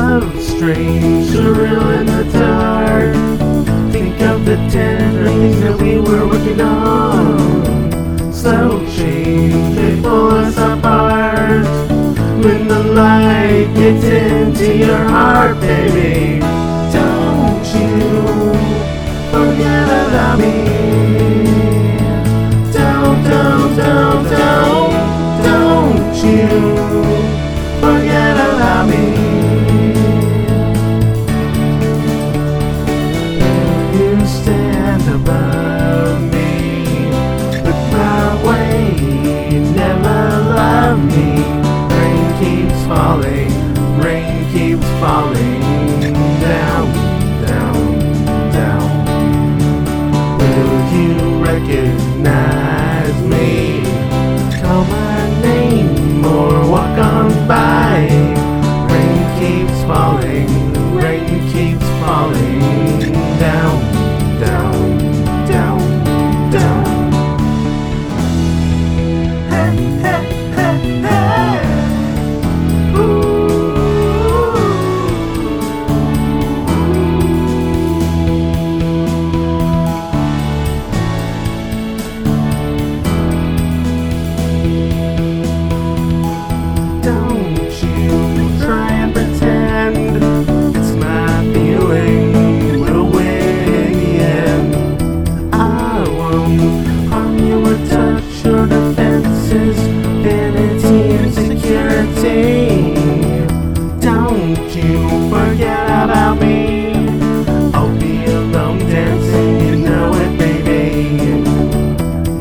of strange surreal in the dark. Think of the tender things that we were working on. Slow change they pull us apart. When the light gets into your heart baby don't you forget about me. Molly.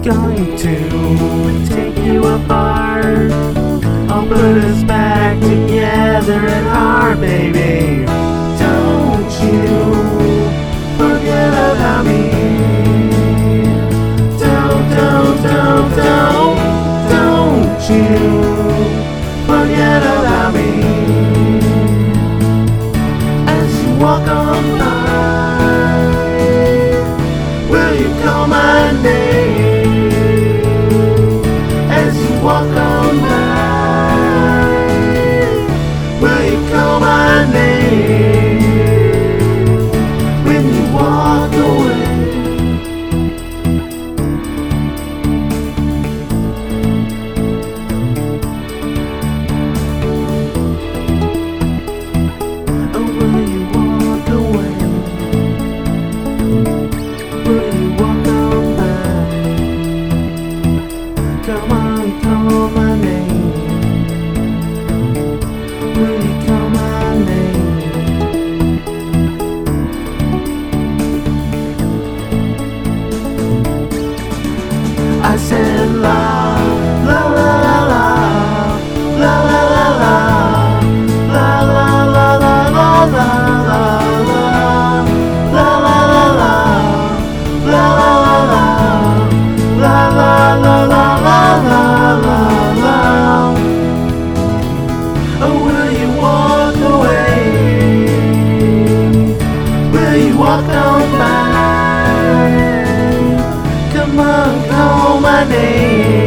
going to take you apart. I'll put us back together in our baby. Don't you forget about me. Don't, don't, don't, don't, don't you forget about me. As you walk on by. walk walk on by. Come on, call my name.